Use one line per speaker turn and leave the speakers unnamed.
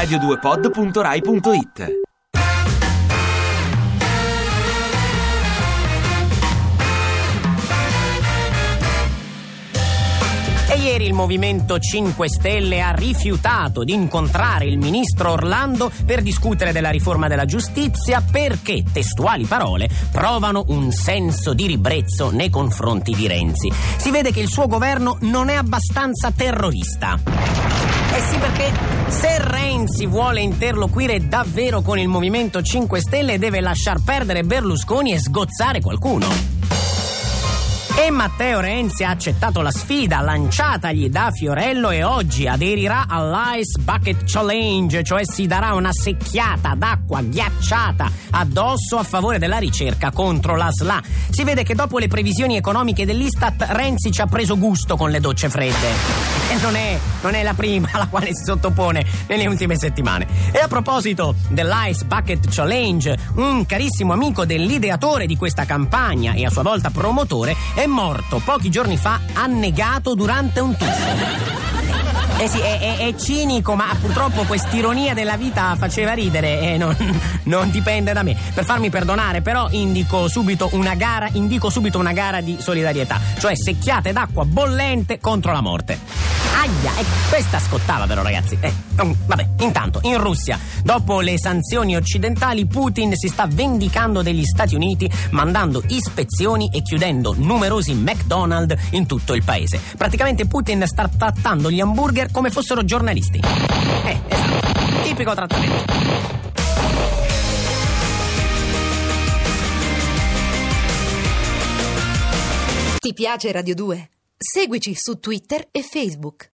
radio2pod.rai.it
E ieri il Movimento 5 Stelle ha rifiutato di incontrare il ministro Orlando per discutere della riforma della giustizia perché, testuali parole, provano un senso di ribrezzo nei confronti di Renzi. Si vede che il suo governo non è abbastanza terrorista. Eh sì, perché se Renzi vuole interloquire davvero con il Movimento 5 Stelle deve lasciar perdere Berlusconi e sgozzare qualcuno. E Matteo Renzi ha accettato la sfida lanciatagli da Fiorello e oggi aderirà all'Ice Bucket Challenge, cioè si darà una secchiata d'acqua ghiacciata addosso a favore della ricerca contro la SLA. Si vede che dopo le previsioni economiche dell'Istat Renzi ci ha preso gusto con le docce fredde. E non è, non è la prima alla quale si sottopone nelle ultime settimane. E a proposito dell'Ice Bucket Challenge, un carissimo amico dell'ideatore di questa campagna e a sua volta promotore è morto pochi giorni fa annegato durante un tuffo. Eh sì, è, è, è, cinico, ma purtroppo quest'ironia della vita faceva ridere e non, non, dipende da me. Per farmi perdonare, però, indico subito una gara, indico subito una gara di solidarietà, cioè secchiate d'acqua bollente contro la morte. Aia, e questa scottava però ragazzi. Eh, um, vabbè, intanto in Russia, dopo le sanzioni occidentali, Putin si sta vendicando degli Stati Uniti mandando ispezioni e chiudendo numerosi McDonald's in tutto il paese. Praticamente Putin sta trattando gli hamburger come fossero giornalisti. Eh, esatto, tipico trattamento.
Ti piace Radio 2? Seguici su Twitter e Facebook.